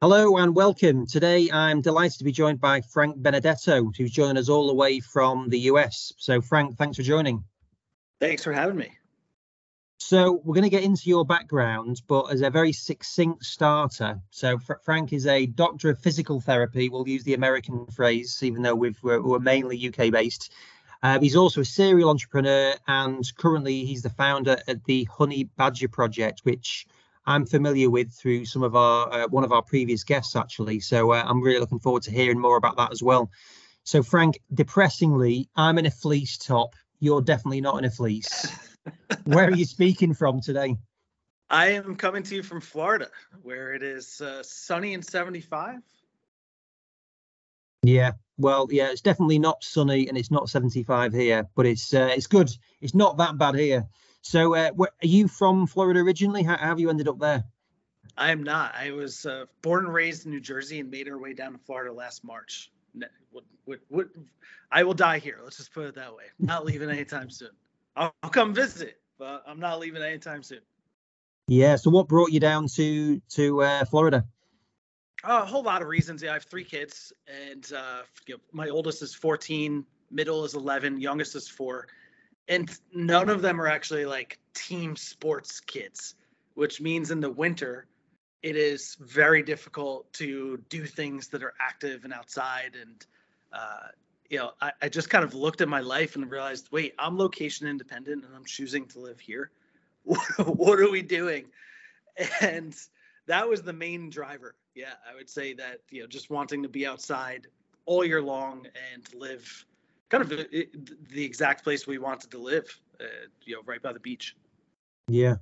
Hello and welcome. Today I'm delighted to be joined by Frank Benedetto, who's joining us all the way from the US. So, Frank, thanks for joining. Thanks for having me. So, we're going to get into your background, but as a very succinct starter. So, Fr- Frank is a doctor of physical therapy. We'll use the American phrase, even though we've, we're, we're mainly UK based. Uh, he's also a serial entrepreneur, and currently he's the founder at the Honey Badger Project, which I'm familiar with through some of our uh, one of our previous guests actually. So uh, I'm really looking forward to hearing more about that as well. So Frank, depressingly, I'm in a fleece top. You're definitely not in a fleece. Where are you speaking from today? I am coming to you from Florida, where it is uh, sunny and 75. Yeah, well, yeah, it's definitely not sunny and it's not 75 here, but it's uh, it's good. It's not that bad here. So, uh, where, are you from Florida originally? How, how, have you ended up there? I am not. I was uh, born and raised in New Jersey and made our way down to Florida last March. What, what, what, I will die here. Let's just put it that way. Not leaving anytime soon. I'll, I'll come visit, but I'm not leaving anytime soon. Yeah. So, what brought you down to to uh, Florida? a whole lot of reasons. Yeah, I have three kids, and uh, you know, my oldest is 14, middle is 11, youngest is four and none of them are actually like team sports kids, which means in the winter it is very difficult to do things that are active and outside. And uh, you know, I, I just kind of looked at my life and realized, wait, I'm location independent and I'm choosing to live here. what are we doing? And that was the main driver. Yeah, I would say that you know, just wanting to be outside all year long and live kind of the exact place we wanted to live, uh, you know, right by the beach. Yeah,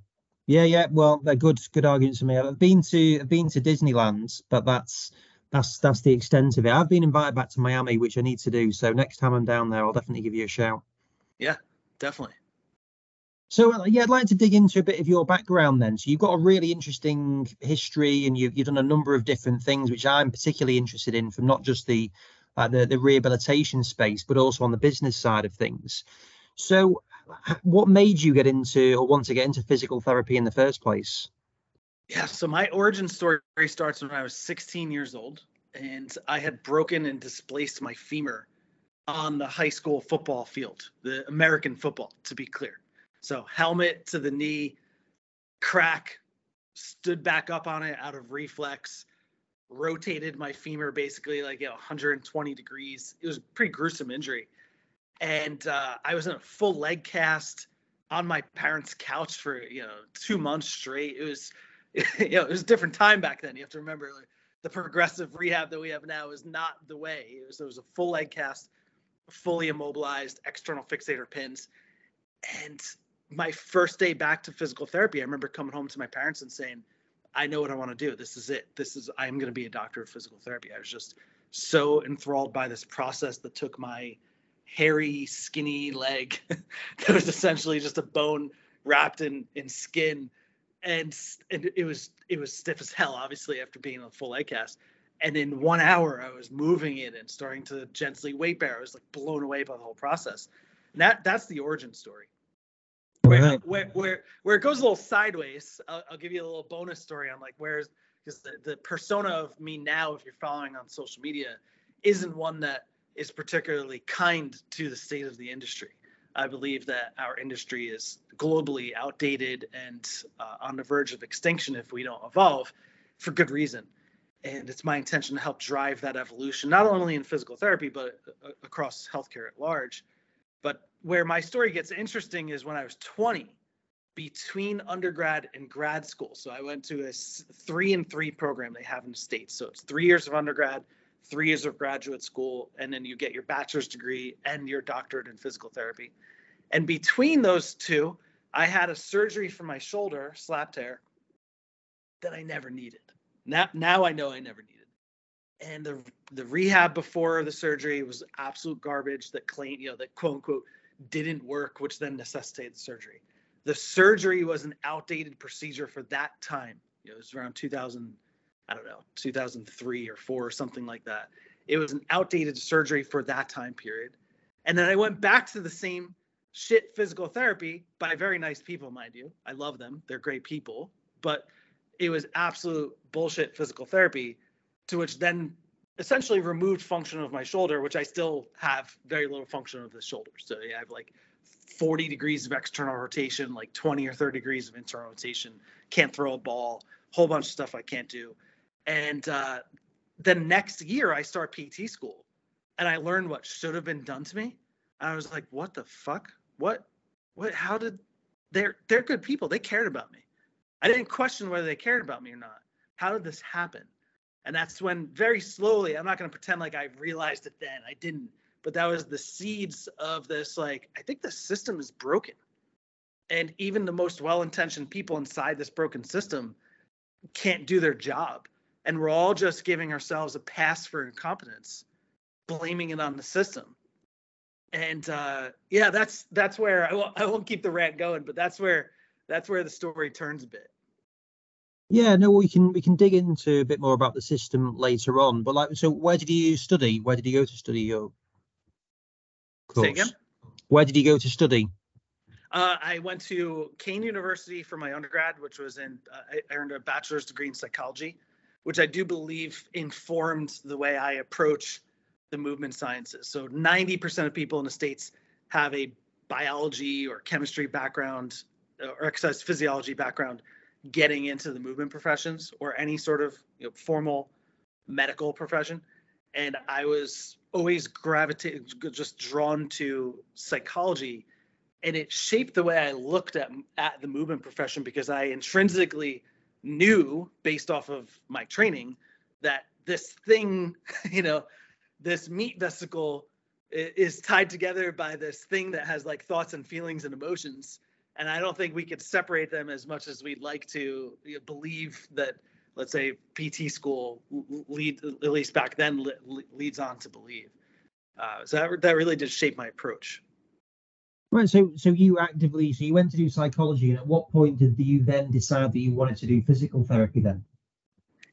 yeah, yeah. Well, they're good, good arguments for me. I've been to, I've been to Disneyland, but that's that's that's the extent of it. I've been invited back to Miami, which I need to do. So next time I'm down there, I'll definitely give you a shout. Yeah, definitely. So uh, yeah, I'd like to dig into a bit of your background then. So you've got a really interesting history, and you've you've done a number of different things, which I'm particularly interested in, from not just the the, the rehabilitation space, but also on the business side of things. So, what made you get into or want to get into physical therapy in the first place? Yeah, so my origin story starts when I was 16 years old, and I had broken and displaced my femur on the high school football field, the American football, to be clear. So, helmet to the knee, crack, stood back up on it out of reflex rotated my femur basically like you know 120 degrees. It was a pretty gruesome injury, and uh, I was in a full leg cast on my parents' couch for you know two months straight. It was you know it was a different time back then. You have to remember like, the progressive rehab that we have now is not the way. It was, it was a full leg cast, fully immobilized, external fixator pins, and my first day back to physical therapy, I remember coming home to my parents and saying I know what I want to do. This is it. This is I'm going to be a doctor of physical therapy. I was just so enthralled by this process that took my hairy, skinny leg that was essentially just a bone wrapped in in skin, and and it was it was stiff as hell. Obviously, after being on full leg cast, and in one hour I was moving it and starting to gently weight bear. I was like blown away by the whole process. And that that's the origin story. Where, where, where, where it goes a little sideways, I'll, I'll give you a little bonus story on like where's because the, the persona of me now, if you're following on social media, isn't one that is particularly kind to the state of the industry. I believe that our industry is globally outdated and uh, on the verge of extinction if we don't evolve for good reason. And it's my intention to help drive that evolution, not only in physical therapy, but uh, across healthcare at large. But where my story gets interesting is when I was 20, between undergrad and grad school. So I went to a three and three program they have in the States. So it's three years of undergrad, three years of graduate school, and then you get your bachelor's degree and your doctorate in physical therapy. And between those two, I had a surgery for my shoulder, slap tear, that I never needed. Now, now I know I never needed and the the rehab before the surgery was absolute garbage that claim you know that quote unquote didn't work which then necessitated surgery. The surgery was an outdated procedure for that time. It was around 2000 i don't know 2003 or 4 or something like that. It was an outdated surgery for that time period. And then i went back to the same shit physical therapy by very nice people mind you. I love them. They're great people. But it was absolute bullshit physical therapy to which then essentially removed function of my shoulder, which I still have very little function of the shoulder. So yeah, I have like 40 degrees of external rotation, like 20 or 30 degrees of internal rotation. Can't throw a ball, whole bunch of stuff I can't do. And uh, then next year I start PT school, and I learned what should have been done to me. And I was like, what the fuck? What? What? How did? They're they're good people. They cared about me. I didn't question whether they cared about me or not. How did this happen? And that's when very slowly, I'm not going to pretend like I realized it then. I didn't. But that was the seeds of this like, I think the system is broken. And even the most well intentioned people inside this broken system can't do their job. And we're all just giving ourselves a pass for incompetence, blaming it on the system. And uh, yeah, that's that's where I won't, I won't keep the rant going, but that's where that's where the story turns a bit. Yeah, no, we can we can dig into a bit more about the system later on. But like, so where did you study? Where did you go to study your course? Say again? Where did you go to study? Uh, I went to Kean University for my undergrad, which was in uh, I earned a bachelor's degree in psychology, which I do believe informed the way I approach the movement sciences. So 90% of people in the states have a biology or chemistry background uh, or exercise physiology background getting into the movement professions or any sort of you know, formal medical profession. And I was always gravitated, just drawn to psychology. And it shaped the way I looked at, at the movement profession because I intrinsically knew, based off of my training, that this thing, you know, this meat vesicle is tied together by this thing that has like thoughts and feelings and emotions and I don't think we could separate them as much as we'd like to believe that, let's say, PT school lead at least back then leads on to believe. Uh, so that that really did shape my approach. Right. So so you actively so you went to do psychology, and at what point did you then decide that you wanted to do physical therapy? Then.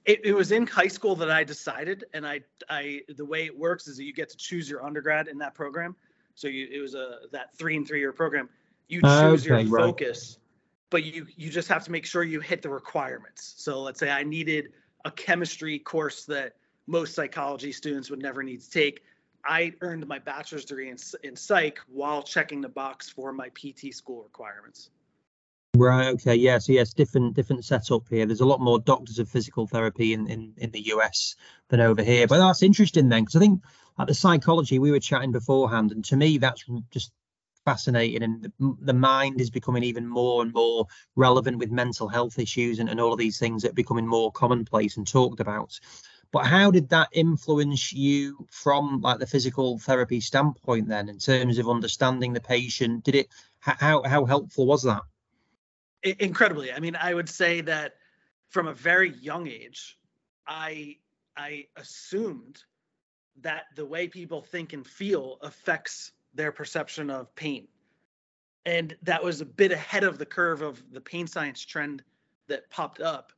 It, it was in high school that I decided, and I I the way it works is that you get to choose your undergrad in that program. So you, it was a that three and three year program you choose okay, your focus but you you just have to make sure you hit the requirements so let's say i needed a chemistry course that most psychology students would never need to take i earned my bachelor's degree in, in psych while checking the box for my pt school requirements Right. Okay. Yeah. So yes, different different setup here. There's a lot more doctors of physical therapy in in, in the US than over here. But that's interesting then, because I think at the psychology we were chatting beforehand, and to me that's just fascinating and the, mind is becoming even more and more relevant with mental health issues and, and all of these things that are becoming more commonplace and talked about. But how did that influence you from like the physical therapy standpoint then in terms of understanding the patient? Did it how how helpful was that? Incredibly. I mean i would say that from a very young age i i assumed that the way people think and feel affects their perception of pain. And that was a bit ahead of the curve of the pain science trend that popped up.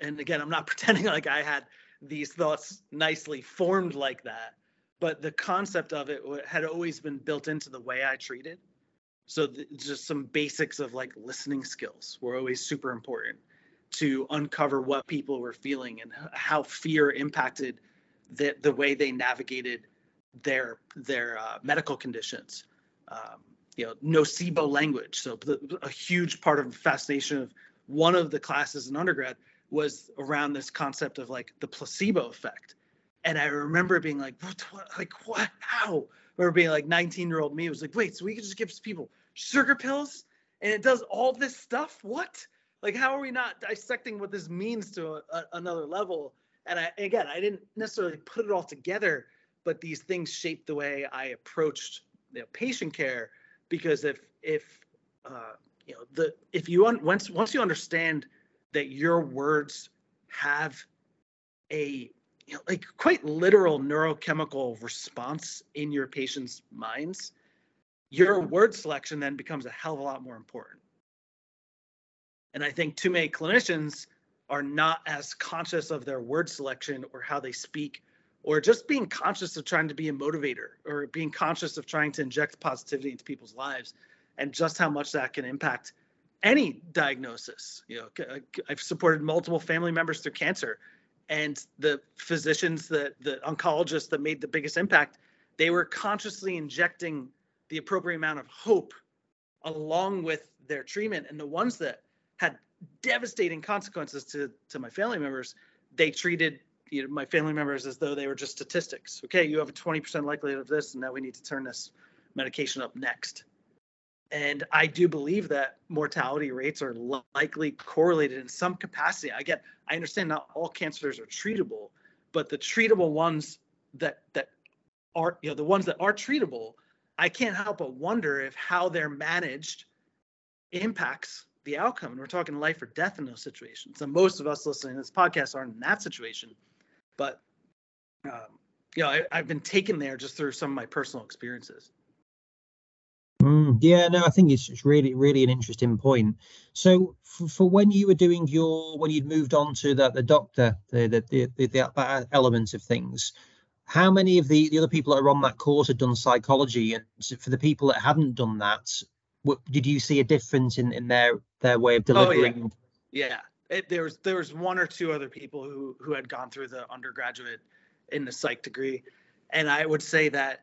And again, I'm not pretending like I had these thoughts nicely formed like that, but the concept of it had always been built into the way I treated. So just some basics of like listening skills were always super important to uncover what people were feeling and how fear impacted the, the way they navigated their their uh, medical conditions. Um, you know, nocebo language. So the, a huge part of the fascination of one of the classes in undergrad was around this concept of like the placebo effect. And I remember being like, what, what like what? How? I remember being like 19 year old me was like, wait, so we could just give people sugar pills and it does all this stuff? What? Like, how are we not dissecting what this means to a, a, another level? And I, again, I didn't necessarily put it all together but these things shaped the way I approached you know, patient care because if if uh, you know the if you un, once once you understand that your words have a you know, like quite literal neurochemical response in your patient's minds, your word selection then becomes a hell of a lot more important. And I think too many clinicians are not as conscious of their word selection or how they speak or just being conscious of trying to be a motivator or being conscious of trying to inject positivity into people's lives and just how much that can impact any diagnosis. You know uh, i've supported multiple family members through cancer and the physicians that the oncologists that made the biggest impact they were consciously injecting the appropriate amount of hope along with their treatment. And the ones that had devastating consequences to to my family members they treated you know my family members as though they were just statistics okay you have a 20% likelihood of this and now we need to turn this medication up next and i do believe that mortality rates are likely correlated in some capacity i get i understand not all cancers are treatable but the treatable ones that that are you know the ones that are treatable i can't help but wonder if how they're managed impacts the outcome. And we're talking life or death in those situations. And most of us listening to this podcast aren't in that situation. But, um, you know, I, have been taken there just through some of my personal experiences. Mm, yeah, no, I think it's, it's really, really an interesting point. So, for, for, when you were doing your, when you'd moved on to the, the doctor, the, the, the, the, the element of things, how many of the, the other people that are on that course had done psychology? And for the people that hadn't done that, what, did you see a difference in, in their their way of delivering? Oh, yeah, yeah. It, there was there was one or two other people who who had gone through the undergraduate in the psych degree, and I would say that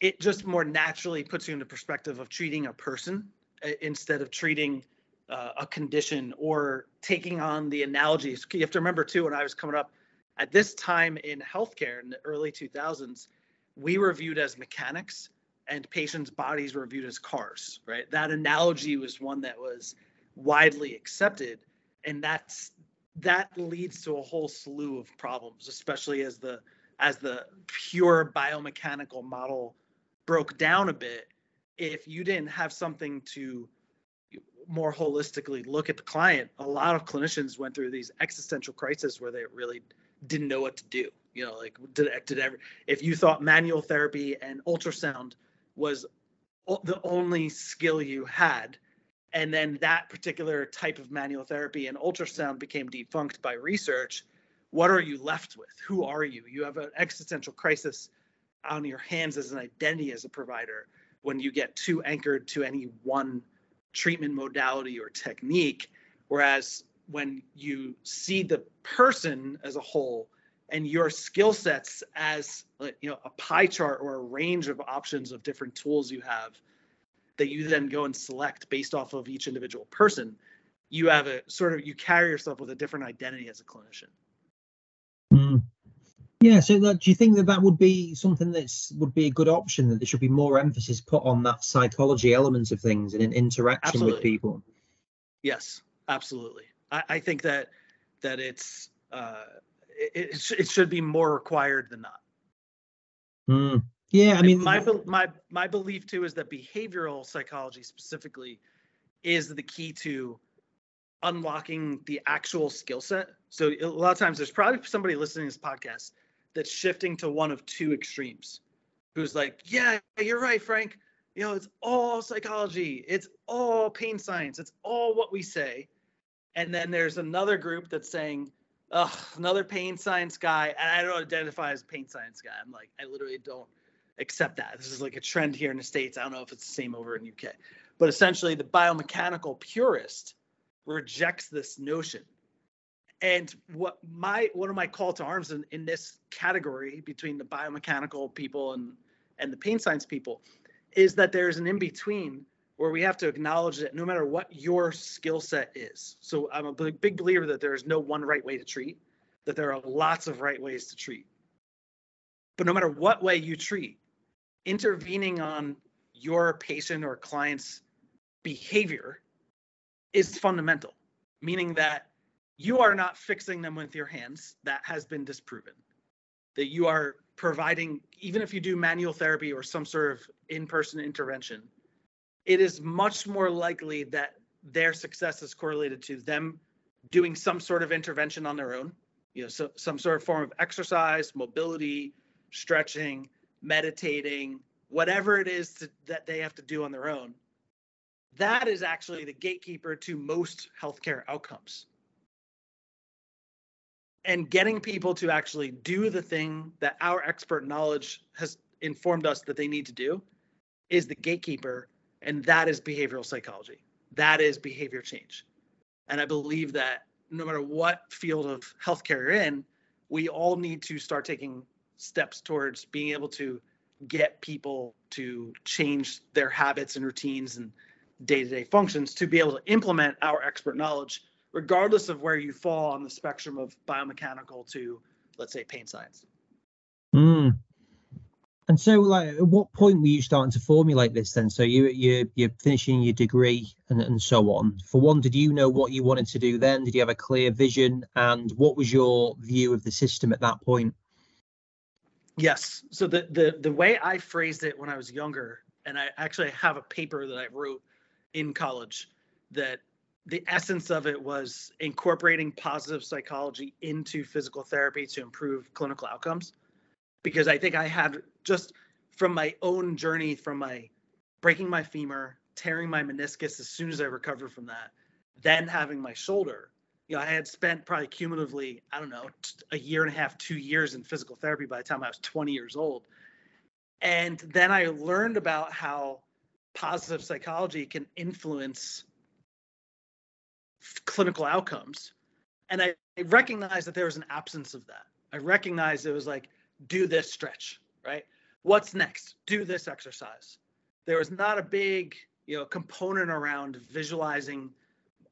it just more naturally puts you into perspective of treating a person uh, instead of treating uh, a condition or taking on the analogies. You have to remember too, when I was coming up at this time in healthcare in the early 2000s, we were viewed as mechanics and patients' bodies were viewed as cars, right? That analogy was one that was widely accepted, and that's that leads to a whole slew of problems, especially as the as the pure biomechanical model broke down a bit. If you didn't have something to more holistically look at the client, a lot of clinicians went through these existential crises where they really didn't know what to do. You know, like did did if you thought manual therapy and ultrasound was the only skill you had. And then that particular type of manual therapy and ultrasound became defunct by research. What are you left with? Who are you? You have an existential crisis on your hands as an identity as a provider when you get too anchored to any one treatment modality or technique. Whereas when you see the person as a whole and your skill sets as you know a pie chart or a range of options of different tools you have that you then go and select based off of each individual person you have a sort of you carry yourself with a different identity as a clinician mm. yeah so that, do you think that that would be something that's would be a good option that there should be more emphasis put on that psychology elements of things and an interaction absolutely. with people yes absolutely I, I think that that it's uh, it, it should be more required than not. Mm. Yeah, I mean, my my my belief too is that behavioral psychology specifically is the key to unlocking the actual skill set. So a lot of times there's probably somebody listening to this podcast that's shifting to one of two extremes, who's like, yeah, you're right, Frank. You know, it's all psychology, it's all pain science, it's all what we say. And then there's another group that's saying, Ugh, another pain science guy. And I don't identify as a pain science guy. I'm like, I literally don't accept that. This is like a trend here in the States. I don't know if it's the same over in UK. But essentially, the biomechanical purist rejects this notion. And what my one of my call to arms in, in this category between the biomechanical people and and the pain science people is that there's an in between where we have to acknowledge that no matter what your skill set is. So I'm a big believer that there is no one right way to treat, that there are lots of right ways to treat. But no matter what way you treat, intervening on your patient or client's behavior is fundamental, meaning that you are not fixing them with your hands. That has been disproven. That you are providing, even if you do manual therapy or some sort of in person intervention, it is much more likely that their success is correlated to them doing some sort of intervention on their own, you know, so, some sort of form of exercise, mobility, stretching, meditating, whatever it is to, that they have to do on their own. That is actually the gatekeeper to most healthcare outcomes. And getting people to actually do the thing that our expert knowledge has informed us that they need to do is the gatekeeper and that is behavioral psychology. That is behavior change. And I believe that no matter what field of healthcare you're in, we all need to start taking steps towards being able to get people to change their habits and routines and day-to-day functions to be able to implement our expert knowledge regardless of where you fall on the spectrum of biomechanical to let's say pain science. Mm. and so like at what point were you starting to formulate this then? So you you you're finishing your degree and, and so on. For one did you know what you wanted to do then? Did you have a clear vision? And what was your view of the system at that point Yes. So the the the way I phrased it when I was younger, and I actually have a paper that I wrote in college that the essence of it was incorporating positive psychology into physical therapy to improve clinical outcomes. Because I think I had just from my own journey from my breaking my femur, tearing my meniscus as soon as I recovered from that, then having my shoulder you know, I had spent probably cumulatively, I don't know, a year and a half, two years in physical therapy by the time I was 20 years old. And then I learned about how positive psychology can influence clinical outcomes. And I, I recognized that there was an absence of that. I recognized it was like, do this stretch, right? What's next? Do this exercise. There was not a big, you know, component around visualizing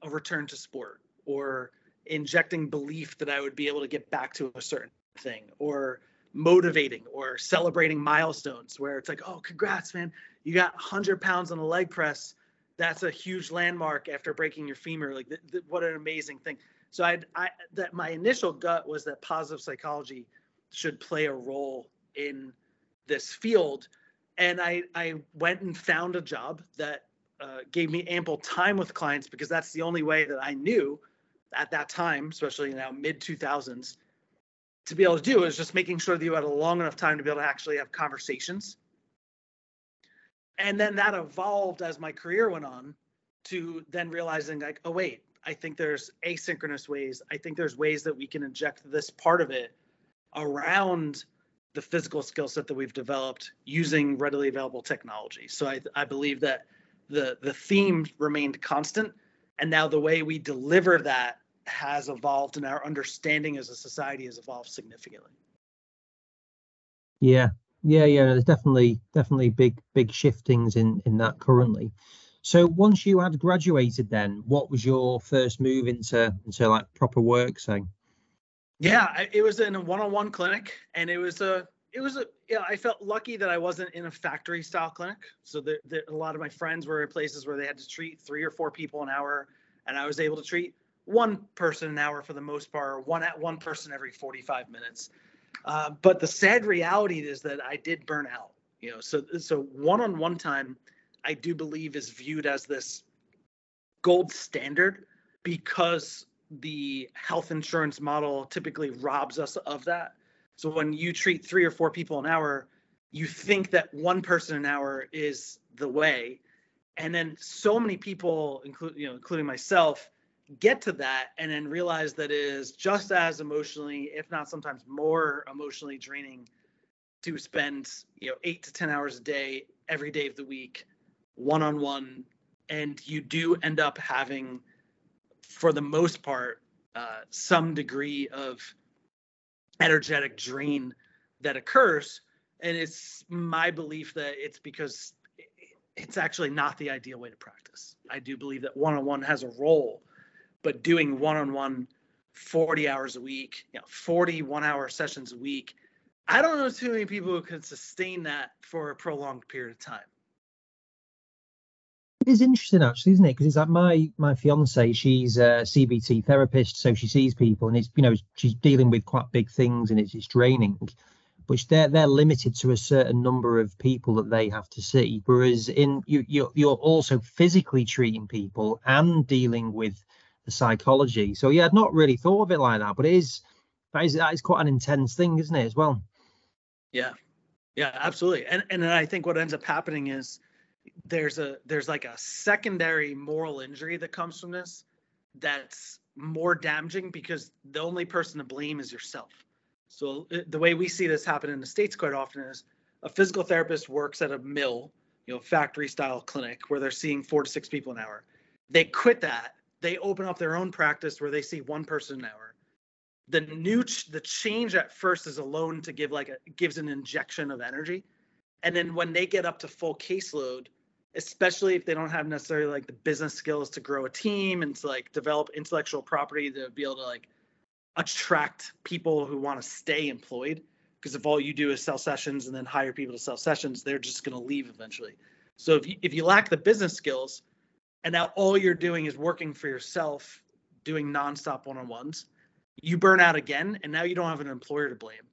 a return to sport or injecting belief that I would be able to get back to a certain thing or motivating or celebrating milestones where it's like, oh, congrats, man. You got 100 pounds on a leg press. That's a huge landmark after breaking your femur. Like, th- th- what an amazing thing. So I, I, that my initial gut was that positive psychology should play a role in this field. And I, I went and found a job that uh, gave me ample time with clients because that's the only way that I knew at that time, especially now mid 2000s, to be able to do is just making sure that you had a long enough time to be able to actually have conversations. And then that evolved as my career went on to then realizing like, oh wait, I think there's asynchronous ways. I think there's ways that we can inject this part of it around the physical skill set that we've developed using readily available technology. So I, I believe that the the theme remained constant, and now the way we deliver that has evolved and our understanding as a society has evolved significantly. Yeah. Yeah yeah there's definitely definitely big big shiftings in in that currently. So once you had graduated then what was your first move into into like proper work saying? Yeah it was in a one-on-one clinic and it was a it was a yeah i felt lucky that i wasn't in a factory style clinic. So the, the, a lot of my friends were in places where they had to treat three or four people an hour and i was able to treat one person an hour for the most part or one at one person every 45 minutes uh, but the sad reality is that i did burn out you know so so one-on-one time i do believe is viewed as this gold standard because the health insurance model typically robs us of that so when you treat three or four people an hour, you think that one person an hour is the way. And then so many people, including you know, including myself, get to that and then realize that it is just as emotionally, if not sometimes more emotionally draining to spend, you know, eight to 10 hours a day, every day of the week, one on one. And you do end up having, for the most part, uh, some degree of energetic drain that occurs. And it's my belief that it's because it's actually not the ideal way to practice. I do believe that one on one has a role, but doing one on one 40 hours a week, you know, 40 one hour sessions a week, I don't know too many people who can sustain that for a prolonged period of time. It is interesting actually, isn't it? Because it's like my my fiance, she's a CBT therapist, so she sees people, and it's you know she's dealing with quite big things, and it's it's draining. But they're they're limited to a certain number of people that they have to see. Whereas in you you're, you're also physically treating people and dealing with the psychology. So yeah, I'd not really thought of it like that, but it is that is that is quite an intense thing, isn't it, as well? Yeah, yeah, absolutely. And and I think what ends up happening is there's a there's like a secondary moral injury that comes from this that's more damaging because the only person to blame is yourself. So uh, the way we see this happen in the states quite often is a physical therapist works at a mill, you know, factory style clinic where they're seeing 4 to 6 people an hour. They quit that. They open up their own practice where they see one person an hour. the new ch- the change at first is alone to give like a gives an injection of energy and then when they get up to full caseload especially if they don't have necessarily like the business skills to grow a team and to like develop intellectual property to be able to like attract people who want to stay employed because if all you do is sell sessions and then hire people to sell sessions they're just going to leave eventually so if you, if you lack the business skills and now all you're doing is working for yourself doing nonstop one-on-ones. You burn out again and now you don't have an employer to blame.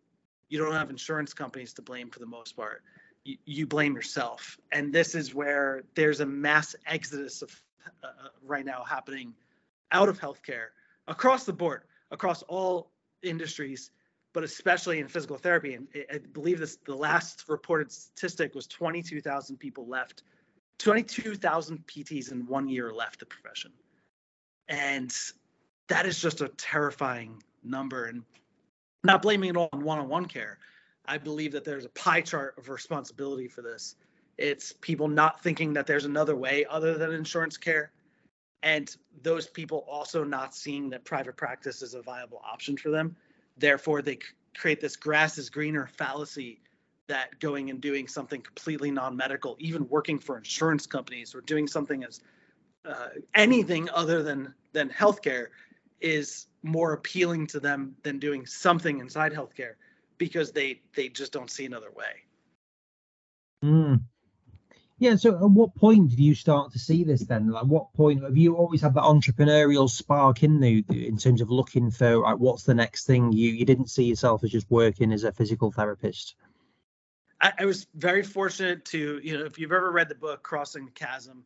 You don't have insurance companies to blame for the most part. You, you blame yourself. And this is where there's a mass exodus of uh, uh right now happening out of healthcare across the board across all industries but especially in physical therapy. And i believe this the last reported statistic was 22000 people left 22000 pts in one year left the profession. And that is just a terrifying number. And not blaming it all on one-on-one care i believe that there's a pie chart of responsibility for this. It's people not thinking that there's another way other than insurance care and those people also not seeing that private practice is a viable option for them. Therefore they create this grass is greener fallacy that going and doing something completely non-medical even working for insurance companies or doing something as uh, anything other than than healthcare is more appealing to them than doing something inside healthcare because they they just don't see another way. Mm. Yeah. So, at what point did you start to see this then? Like, what point have you always had that entrepreneurial spark in you in terms of looking for like what's the next thing? You you didn't see yourself as just working as a physical therapist. I, I was very fortunate to you know if you've ever read the book Crossing the Chasm,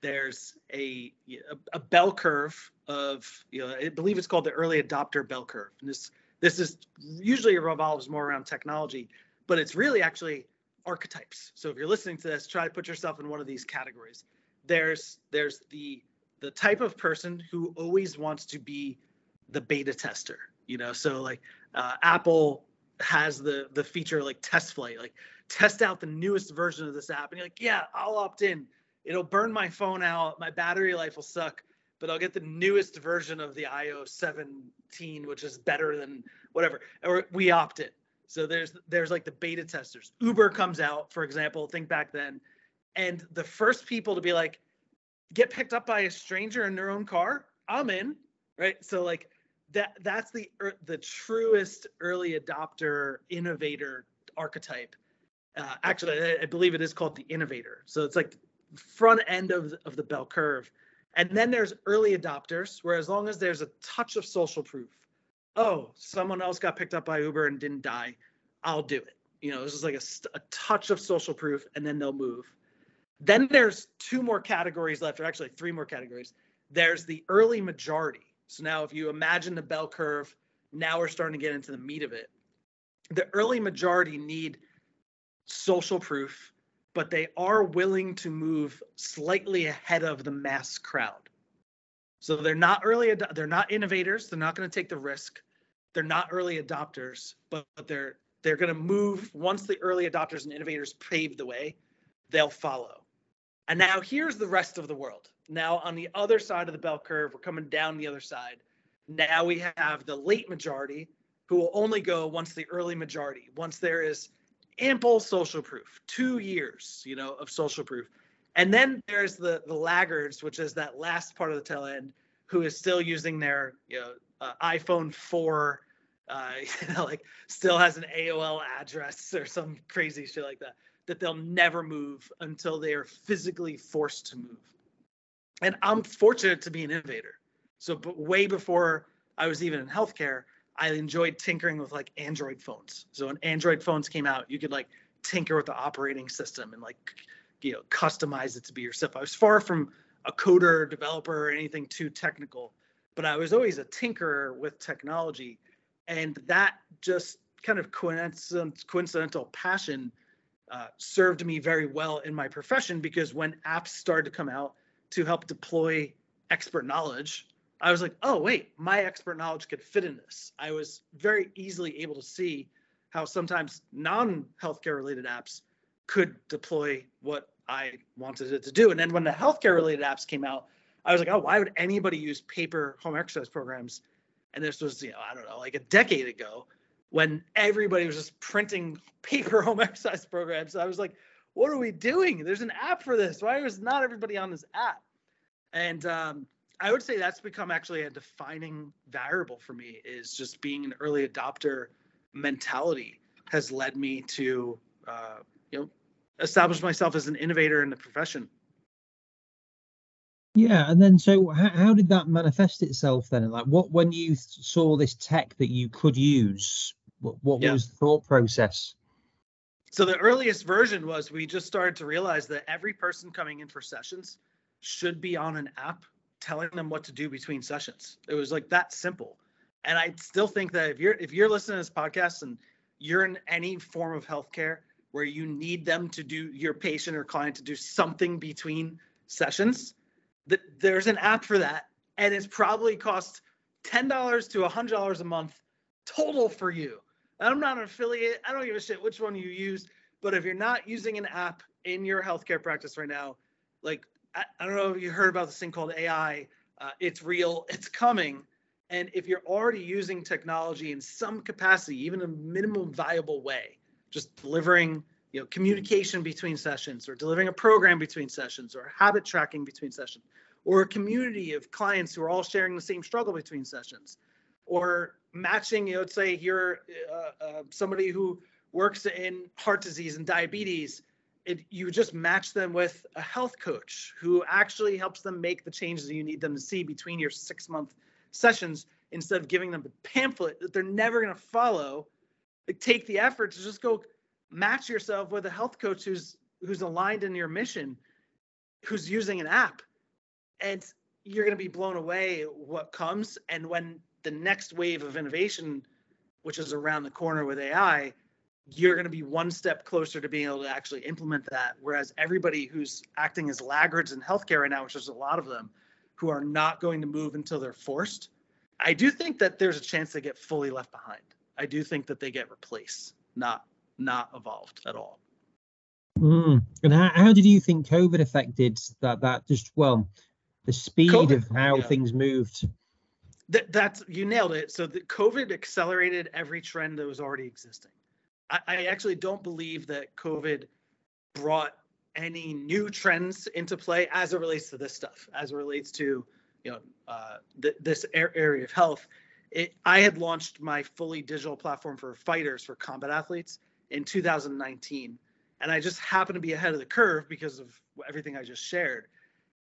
there's a, a, a bell curve of you know I believe it's called the early adopter bell curve. And this this is usually revolves more around technology, but it's really actually archetypes. So if you're listening to this, try to put yourself in one of these categories. There's there's the the type of person who always wants to be the beta tester. You know, so like uh, Apple has the the feature like test flight, like test out the newest version of this app, and you're like, yeah, I'll opt in it'll burn my phone out. My battery life will suck, but I'll get the newest version of the iOS 17, which is better than whatever. Or we opt in. So there's there's like the beta testers. Uber comes out, for example. Think back then, and the first people to be like, get picked up by a stranger in their own car. I'm in, right? So like that that's the er, the truest early adopter innovator archetype. Uh, actually, I, I believe it is called the innovator. So it's like front end of the, of the bell curve. And then there's early adopters, where as long as there's a touch of social proof, oh, someone else got picked up by Uber and didn't die, I'll do it. You know, this is like a, a touch of social proof, and then they'll move. Then there's two more categories left, or actually three more categories. There's the early majority. So now, if you imagine the bell curve, now we're starting to get into the meat of it. The early majority need social proof but they are willing to move slightly ahead of the mass crowd. So they're not early ad- they're not innovators, they're not going to take the risk. They're not early adopters, but, but they're they're going to move once the early adopters and innovators pave the way, they'll follow. And now here's the rest of the world. Now on the other side of the bell curve, we're coming down the other side. Now we have the late majority who will only go once the early majority, once there is ample social proof, two years, you know, of social proof. And then there's the the laggards, which is that last part of the tail end, who is still using their you know uh, iPhone 4, uh, you know, like still has an AOL address or some crazy shit like that, that they'll never move until they are physically forced to move. And I'm fortunate to be an innovator. So, but way before I was even in healthcare, I enjoyed tinkering with like Android phones. So when Android phones came out, you could like tinker with the operating system and like you know customize it to be yourself. I was far from a coder, developer, or anything too technical, but I was always a tinkerer with technology, and that just kind of coincident, coincidental passion uh, served me very well in my profession because when apps started to come out to help deploy expert knowledge I was like, oh, wait, my expert knowledge could fit in this. I was very easily able to see how sometimes non healthcare related apps could deploy what I wanted it to do. And then when the healthcare related apps came out, I was like, oh, why would anybody use paper home exercise programs And this was, you know, I don't know, like a decade ago when everybody was just printing paper home exercise programs. I was like, what are we doing? There's an app for this. Why is not everybody on this app? And um, I would say that's become actually a defining variable for me is just being an early adopter mentality has led me to, uh, you know, establish myself as an innovator in the profession. Yeah, and then so how, how did that manifest itself then? Like, what when you saw this tech that you could use, what, what yeah. was the thought process? So the earliest version was we just started to realize that every person coming in for sessions should be on an app telling them what to do between sessions. It was like that simple. And I still think that if you're if you're listening to this podcast and you're in any form of healthcare where you need them to do your patient or client to do something between sessions, that there's an app for that and it's probably cost $10 to $100 a month total for you. I'm not an affiliate. I don't give a shit which one you use. But if you're not using an app in your healthcare practice right now, like I, I don't know if you heard about this thing called AI. Uh, it's real. It's coming. And if you're already using technology in some capacity, even a minimum viable way, just delivering you know communication between sessions or delivering a program between sessions or habit tracking between sessions or a community of clients who are all sharing the same struggle between sessions or matching you know let's say you're uh, uh, somebody who works in heart disease and diabetes it, you just match them with a health coach who actually helps them make the changes you need them to see between your six month sessions instead of giving them a pamphlet that they're never going to follow. Like, take the effort to just go match yourself with a health coach who's who's aligned in your mission who's using an app and you're going to be blown away what comes and when the next wave of innovation which is around the corner with ai you're going to be one step closer to being able to actually implement that whereas everybody who's acting as laggards in healthcare right now which is a lot of them who are not going to move until they're forced i do think that there's a chance they get fully left behind i do think that they get replaced not not evolved at all. Mm. And how, how did you think COVID affected that? That just well, the speed COVID, of how yeah. things moved. That, that's you nailed it. So the COVID accelerated every trend that was already existing. I, I actually don't believe that COVID brought any new trends into play as it relates to this stuff, as it relates to you know uh, th- this area of health. It, I had launched my fully digital platform for fighters for combat athletes in 2019. And I just happened to be ahead of the curve because of everything I just shared.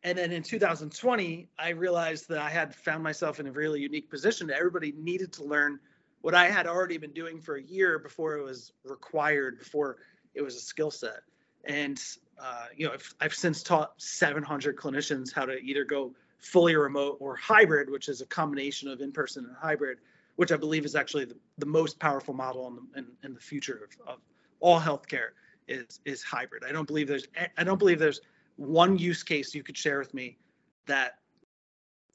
And then in 2020, I realized that I had found myself in a really unique position. Everybody needed to learn what I had already been doing for a year before it was required, before it was a skill set. And uh, you know, I've, I've since taught 700 clinicians how to either go fully remote or hybrid, which is a combination of in-person and hybrid, which I believe is actually the, the most powerful model in the, in, in the future of, of all healthcare is is hybrid. I don't believe there's I don't believe there's one use case you could share with me that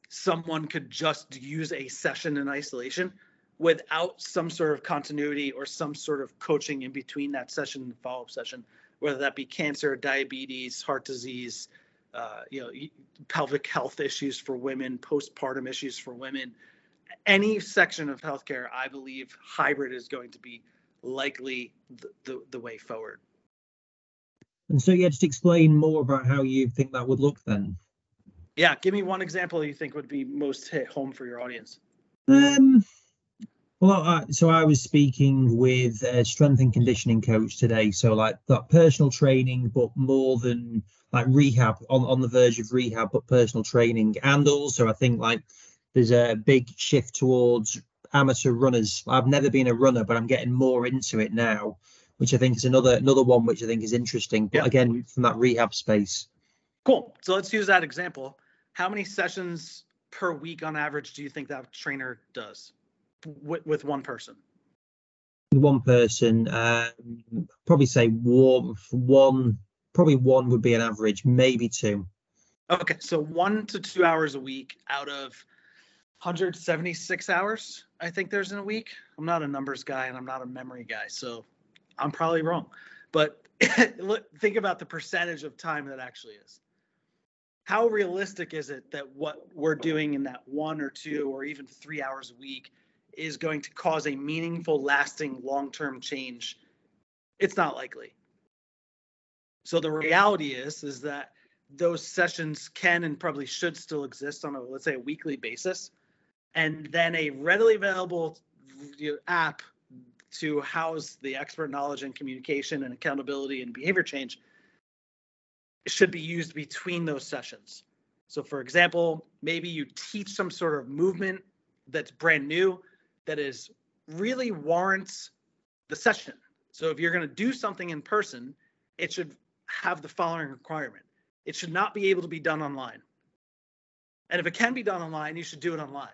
someone could just use a session in isolation without some sort of continuity or some sort of coaching in between that session and follow-up session, whether that be cancer, diabetes, heart disease, uh, you know, pelvic health issues for women, postpartum issues for women, any section of healthcare, I believe hybrid is going to be likely the, the, the way forward. And so, yeah, just explain more about how you think that would look then. Yeah, give me one example you think would be most hit home for your audience. Um, well, uh, so I was speaking with a strength and conditioning coach today. So, like that personal training, but more than like rehab on, on the verge of rehab, but personal training. And also, I think like there's a big shift towards amateur runners. I've never been a runner, but I'm getting more into it now, which I think is another another one which I think is interesting. But again, from that rehab space. Cool. So let's use that example. How many sessions per week on average do you think that trainer does with, with one person? One person, um, probably say one, one, probably one would be an average, maybe two. Okay, so one to two hours a week out of 176 hours, I think there's in a week. I'm not a numbers guy and I'm not a memory guy, so I'm probably wrong. But think about the percentage of time that actually is. how realistic is it that what we're doing in that one or two or even three hours a week is going to cause a meaningful, lasting, long term change? It's not likely. So the reality is, is that those sessions can and probably should still exist on a let's say a weekly basis and then a readily available app to house the expert knowledge and communication and accountability and behavior change should be used between those sessions. So, for example, maybe you teach some sort of movement that's brand new that is really warrants the session. So, if you're going to do something in person, it should have the following requirement it should not be able to be done online. And if it can be done online, you should do it online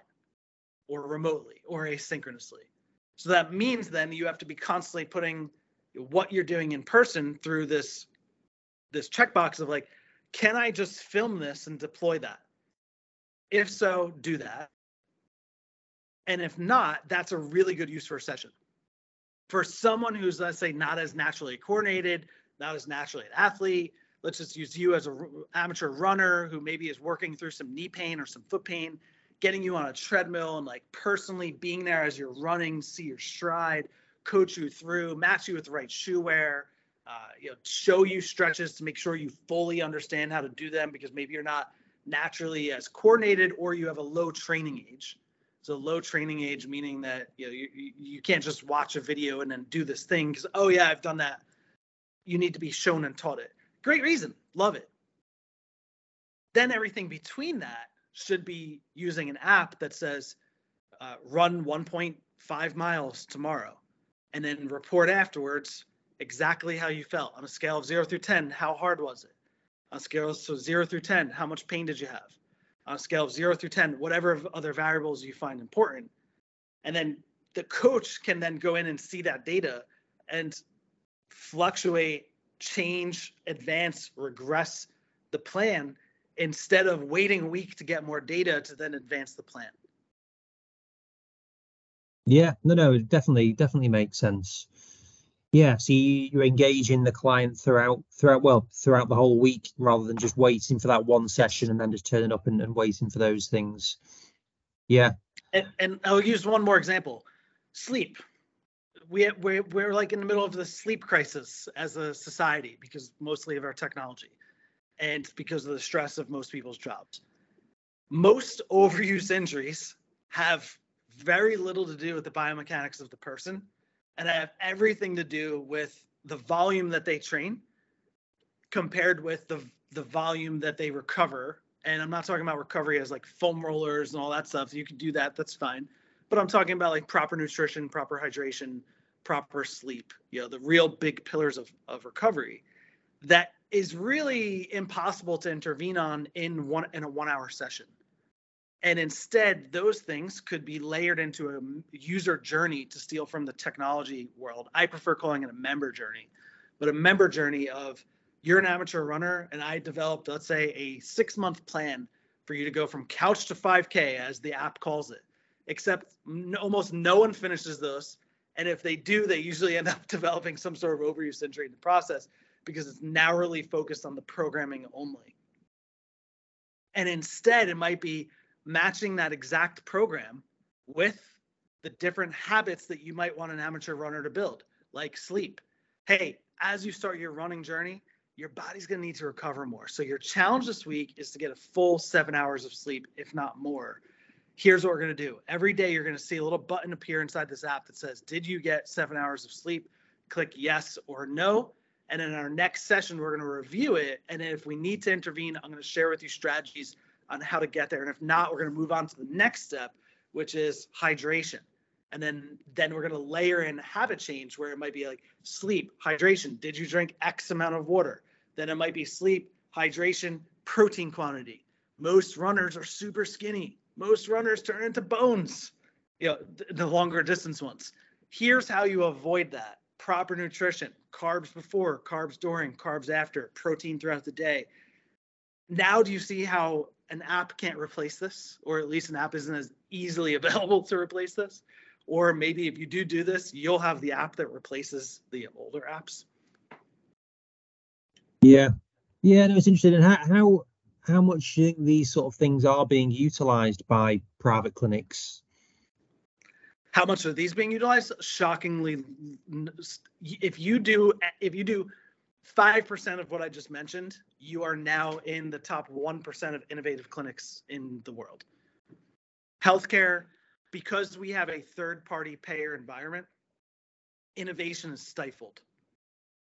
or remotely or asynchronously. So that means then you have to be constantly putting what you're doing in person through this this checkbox of like, can I just film this and deploy that? If so, do that. And if not, that's a really good use for a session. For someone who's, let's say, not as naturally coordinated, not as naturally an athlete, let's just use you as an amateur runner who maybe is working through some knee pain or some foot pain, getting you on a treadmill and like personally being there as you're running, see your stride, coach you through, match you with the right shoe wear, uh, you know, show you stretches to make sure you fully understand how to do them because maybe you're not naturally as coordinated or you have a low training age. So low training age meaning that you know you, you can't just watch a video and then do this thing because oh yeah I've done that. You need to be shown and taught it. Great reason. Love it. Then everything between that should be using an app that says uh, run 1.5 miles tomorrow and then report afterwards exactly how you felt. On a scale of 0 through 10 how hard was it? On a scale of so 0 through 10 how much pain did you have? On a scale of 0 through 10 whatever other variables you find important. And then the coach can then go in and see that data and fluctuate change, advance, regress the plan instead of waiting a week to get more data to then advance the plan. Yeah, no, no, it definitely, definitely makes sense. Yeah, so you're engaging the client throughout, throughout, well, throughout the whole week rather than just waiting for that one session and then just turning up and, and waiting for those things. Yeah. And, and I'll use one more example. Sleep we we're, we're like in the middle of the sleep crisis as a society because mostly of our technology and because of the stress of most people's jobs. Most overuse injuries have very little to do with the biomechanics of the person and have everything to do with the volume that they train compared with the the volume that they recover. And i'm not talking about recovery as like foam rollers and all that stuff. You can do that that's fine. But i'm talking about like proper nutrition proper hydration proper sleep, you know, the real big pillars of, of recovery that is really impossible to intervene on in one in a one hour session. And instead, those things could be layered into a user journey to steal from the technology world. I prefer calling it a member journey, but a member journey of you're an amateur runner, and I developed, let's say, a six month plan for you to go from couch to 5K, as the app calls it. Except no, almost no one finishes those. And if they do, they usually end up developing some sort of overuse injury in the process because it's narrowly focused on the programming only. And instead, it might be matching that exact program with the different habits that you might want an amateur runner to build, like sleep. Hey, as you start your running journey, your body's going to need to recover more. So, your challenge this week is to get a full seven hours of sleep, if not more, here's what we're going to do. Every day, you're going to see a little button appear inside this app that says, Did you get seven hours of sleep? Click yes or no. And in our next session, we're going to review it. And if we need to intervene, I'm going to share with you strategies on how to get there. And if not, we're going to move on to the next step, which is hydration. And then then we're going to layer in habit change where it might be like sleep, hydration. Did you drink X amount of water? Then it might be sleep, hydration, protein quantity. Most runners are super skinny most runners turn into bones, you know, the longer distance ones. Here's how you avoid that proper nutrition, carbs before, carbs during, carbs after, protein throughout the day. Now, do you see how an app can't replace this, or at least an app isn't as easily available to replace this? Or maybe if you do do this, you'll have the app that replaces the older apps. Yeah, yeah, no, it's interesting. And how, how how much these sort of things are being utilized by private clinics? How much are these being utilized? Shockingly, if you do if you do five percent of what I just mentioned, you are now in the top one percent of innovative clinics in the world. Healthcare, because we have a third-party payer environment, innovation is stifled.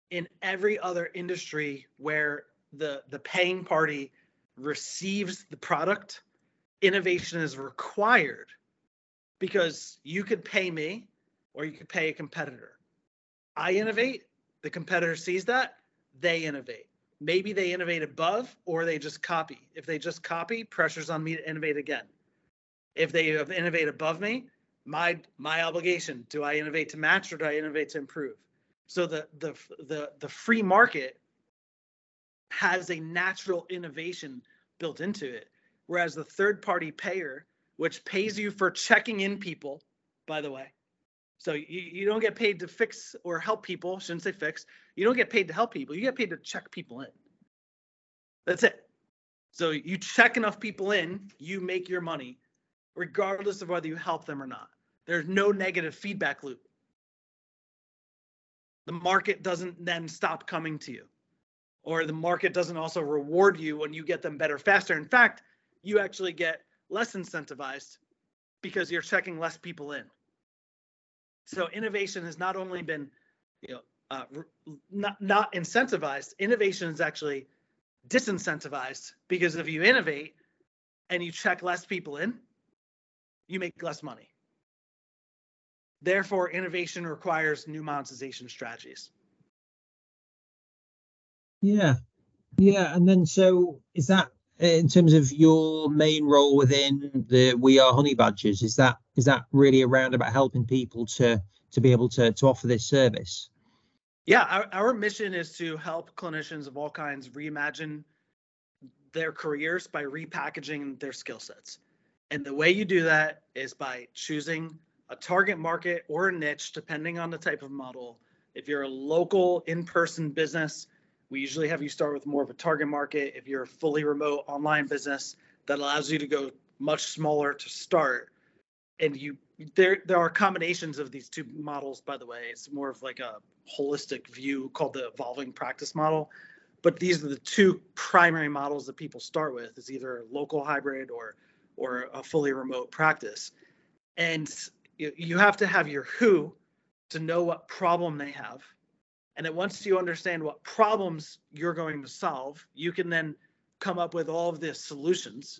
In every other industry where the the paying party receives the product, innovation is required because you could pay me or you could pay a competitor. I innovate, the competitor sees that, they innovate. Maybe they innovate above or they just copy. If they just copy, pressure's on me to innovate again. If they innovate above me, my my obligation, do I innovate to match or do I innovate to improve? So the the the the free market has a natural innovation built into it. Whereas the third party payer, which pays you for checking in people, by the way, so you, you don't get paid to fix or help people, shouldn't say fix. You don't get paid to help people. You get paid to check people in. That's it. So you check enough people in, you make your money, regardless of whether you help them or not. There's no negative feedback loop. The market doesn't then stop coming to you or the market doesn't also reward you when you get them better faster. In fact, you actually get less incentivized because you're checking less people in. So innovation has not only been, you know, uh, not not incentivized. Innovation is actually disincentivized because if you innovate and you check less people in, you make less money. Therefore, innovation requires new monetization strategies. Yeah, yeah, and then so is that in terms of your main role within the We Are Honey Badgers? Is that is that really around about helping people to to be able to to offer this service? Yeah, our, our mission is to help clinicians of all kinds reimagine their careers by repackaging their skill sets. And the way you do that is by choosing a target market or a niche, depending on the type of model. If you're a local in person business, we usually have you start with more of a target market. If you're a fully remote online business, that allows you to go much smaller to start. And you there there are combinations of these two models, by the way. It's more of like a holistic view called the evolving practice model. But these are the two primary models that people start with is either local hybrid or or a fully remote practice. And you, you have to have your who to know what problem they have and that once you understand what problems you're going to solve, you can then come up with all of the solutions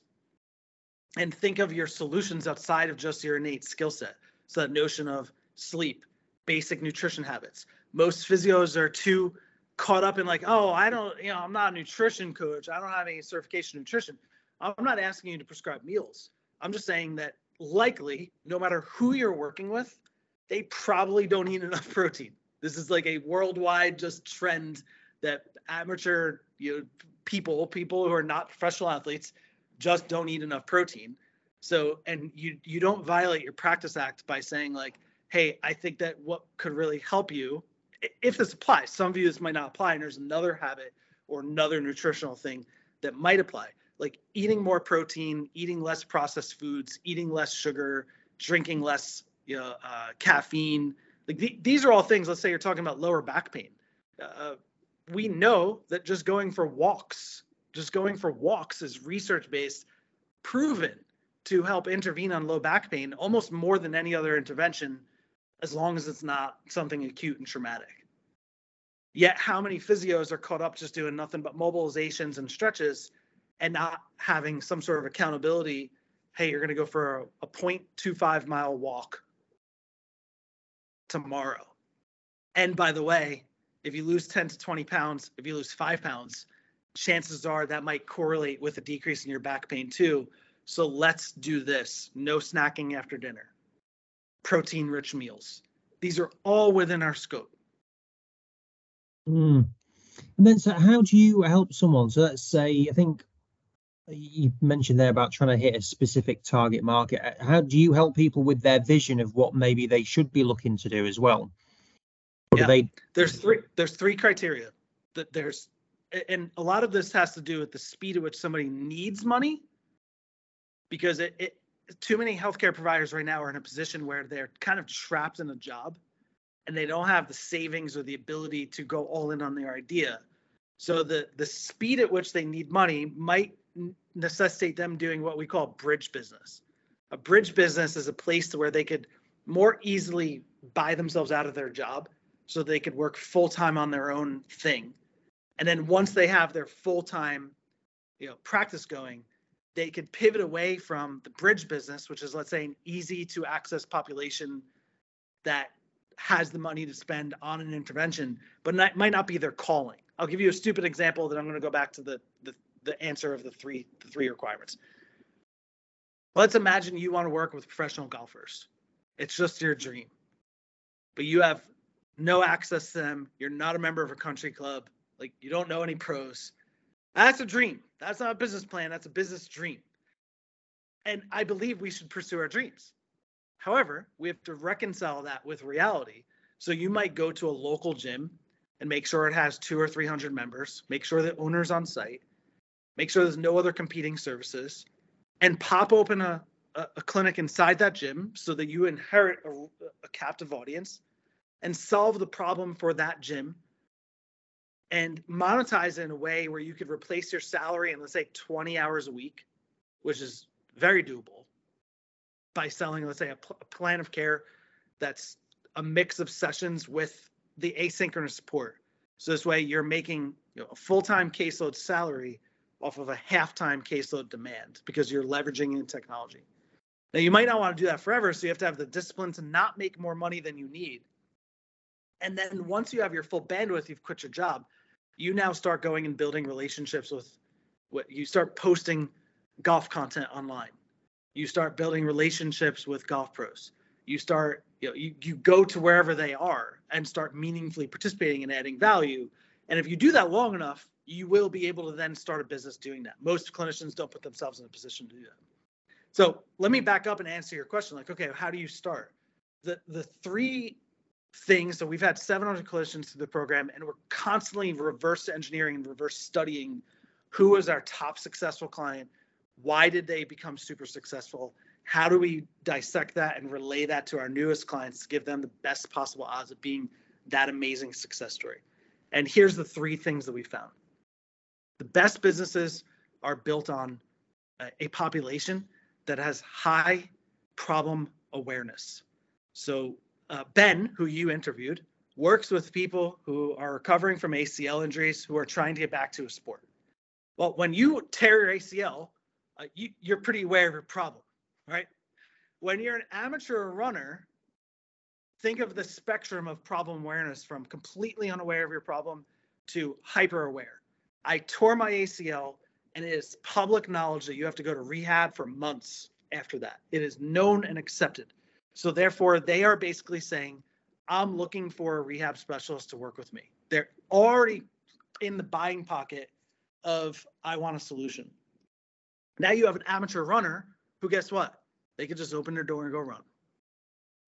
and think of your solutions outside of just your innate skill set. So that notion of sleep, basic nutrition habits. Most physios are too caught up in like, oh, I don't, you know, I'm not a nutrition coach. I don't have any certification in nutrition. I'm not asking you to prescribe meals. I'm just saying that likely, no matter who you're working with, they probably don't eat enough protein. This is like a worldwide just trend that amateur you know, people, people who are not professional athletes, just don't eat enough protein. So, and you you don't violate your practice act by saying like, hey, I think that what could really help you, if this applies, some of you this might not apply, and there's another habit or another nutritional thing that might apply, like eating more protein, eating less processed foods, eating less sugar, drinking less you know, uh, caffeine, like the, these are all things. Let's say you're talking about lower back pain. Uh, we know that just going for walks, just going for walks is research based, proven to help intervene on low back pain almost more than any other intervention, as long as it's not something acute and traumatic. Yet, how many physios are caught up just doing nothing but mobilizations and stretches and not having some sort of accountability? Hey, you're going to go for a, a 0.25 mile walk tomorrow. And by the way, if you lose 10 to 20 pounds, if you lose five pounds, chances are that might correlate with a decrease in your back pain too. So let's do this no snacking after dinner, protein rich meals. These are all within our scope. Mm. And then, so how do you help someone? So let's say, I think you mentioned there about trying to hit a specific target market. How do you help people with their vision of what maybe they should be looking to do as well? Or yeah. They... There's three. There's three criteria. That there's and a lot of this has to do with the speed at which somebody needs money because it, it too many healthcare providers right now are in a position where they're kind of trapped in a job and they don't have the savings or the ability to go all in on their idea. So the the speed at which they need money might necessitate them doing what we call bridge business. A bridge business is a place where they could more easily buy themselves out of their job so they could work full time on their own thing. And then once they have their full time, you know, practice going, they could pivot away from the bridge business, which is let's say an easy to access population that has the money to spend on an intervention, but not, might not be their calling. I'll give you a stupid example that I'm going to go back to the, the the answer of the three the three requirements. Let's imagine you want to work with professional golfers. It's just your dream. But you have no access to them. You're not a member of a country club. Like you don't know any pros. That's a dream. That's not a business plan. That's a business dream. And I believe we should pursue our dreams. However, we have to reconcile that with reality. So you might go to a local gym and make sure it has two or 300 members, make sure the owner's on site, make sure there's no other competing services, and pop open a, a, a clinic inside that gym so that you inherit a, a captive audience and solve the problem for that gym and monetize it in a way where you could replace your salary in let's say 20 hours a week which is very doable by selling let's say a, pl- a plan of care that's a mix of sessions with the asynchronous support. So this way you're making you know, a full-time caseload salary off of a half-time caseload demand because you're leveraging in technology. Now you might not want to do that forever so you have to have the discipline to not make more money than you need. And then once you have your full bandwidth you've quit your job you now start going and building relationships with what you start posting golf content online. You start building relationships with golf pros. You start you know you, you go to wherever they are and start meaningfully participating and adding value. And if you do that long enough you will be able to then start a business doing that most clinicians don't put themselves in a position to do that so let me back up and answer your question like okay how do you start the the three things. So we've had 700 clinicians through the program, and we're constantly reverse engineering and reverse studying who was our top successful client, why did they become super successful, how do we dissect that and relay that to our newest clients to give them the best possible odds of being that amazing success story. And here's the three things that we found. The best businesses are built on a population that has high problem awareness. So uh, Ben, who you interviewed, works with people who are recovering from ACL injuries who are trying to get back to a sport. Well, when you tear your ACL, uh, you, you're pretty aware of your problem, right? When you're an amateur runner, think of the spectrum of problem awareness from completely unaware of your problem to hyper aware. I tore my ACL, and it is public knowledge that you have to go to rehab for months after that. It is known and accepted. So therefore, they are basically saying, I'm looking for a rehab specialist to work with me. They're already in the buying pocket of I want a solution. Now you have an amateur runner who guess what? They could just open their door and go run.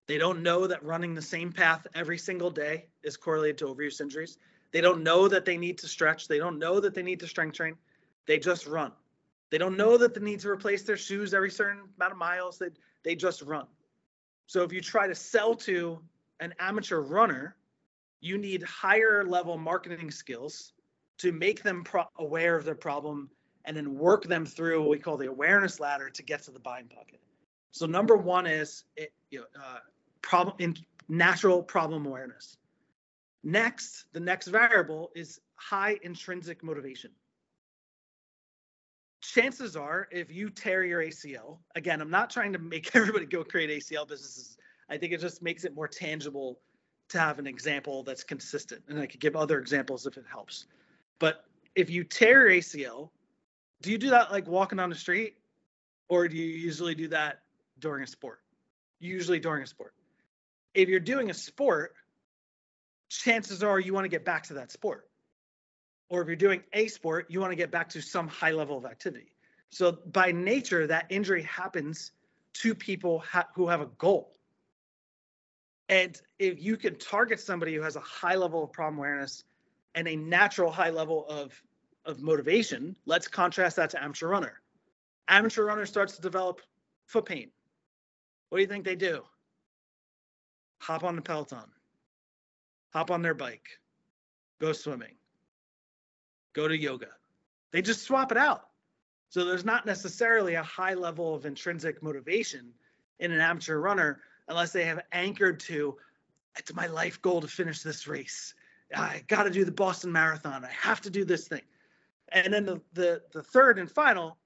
They don't know that running the same path every single day is correlated to overuse injuries. They don't know that they need to stretch. They don't know that they need to strength train. They just run. They don't know that they need to replace their shoes every certain amount of miles. They, they just run. So if you try to sell to an amateur runner, you need higher level marketing skills to make them pro- aware of their problem and then work them through what we call the awareness ladder to get to the buying bucket. So number one is it, you know, uh, problem in natural problem awareness. Next, the next variable is high intrinsic motivation chances are if you tear your ACL, again, I'm not trying to make everybody go create ACL businesses. I think it just makes it more tangible to have an example that's consistent. And I could give other examples if it helps. But if you tear your ACL, do you do that like walking on the street? Or do you usually do that during a sport? Usually during a sport. If you're doing a sport, chances are you want to get back to that sport or if you're doing a sport, you want to get back to some high level of activity. So by nature, that injury happens to people ha- who have a goal. And if you can target somebody who has a high level of problem awareness and a natural high level of of motivation, let's contrast that to amateur runner. Amateur runner starts to develop foot pain. What do you think they do? Hop on the Peloton, hop on their bike, go swimming, go to yoga. They just swap it out. So there's not necessarily a high level of intrinsic motivation in an amateur runner unless they have anchored to it's my life goal to finish this race. I got to do the Boston Marathon. I have to do this thing. And then the, the the third and final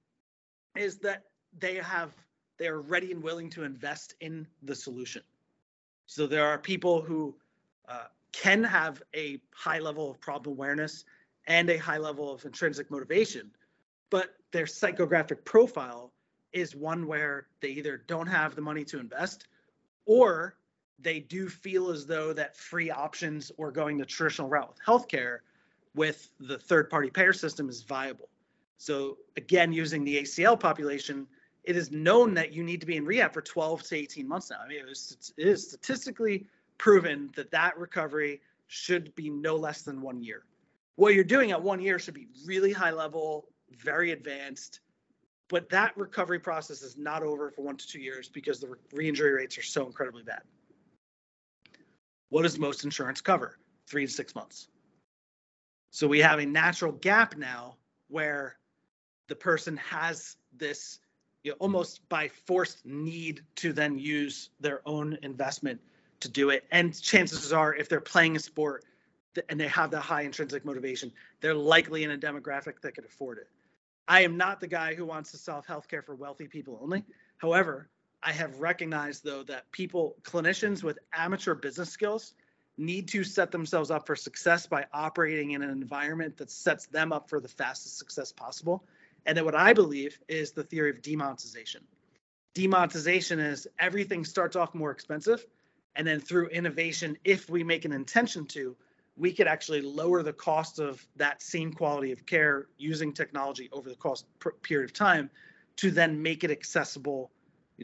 is that they have they are ready and willing to invest in the solution. So there are people who uh, can have a high level of problem awareness and a high level of intrinsic motivation, but their psychographic profile is one where they either don't have the money to invest or they do feel as though that free options or going the traditional route with healthcare with the third party payer system is viable. So again, using the ACL population, it is known that you need to be in rehab for 12 to 18 months now. I mean, it, is statistically proven that that recovery should be no less than one year. What you're doing at one year should be really high level, very advanced, but that recovery process is not over for one to two years because the re-injury rates are so incredibly bad. What does most insurance cover? Three to six months. So we have a natural gap now where the person has this you know, almost by forced need to then use their own investment to do it. And chances are, if they're playing a sport and they have that high intrinsic motivation, they're likely in a demographic that could afford it. I am not the guy who wants to solve healthcare for wealthy people only. However, I have recognized though that people, clinicians with amateur business skills, need to set themselves up for success by operating in an environment that sets them up for the fastest success possible. And then what I believe is the theory of demonetization. Demonetization is everything starts off more expensive, and then through innovation, if we make an intention to, we could actually lower the cost of that same quality of care using technology over the cost period of time to then make it accessible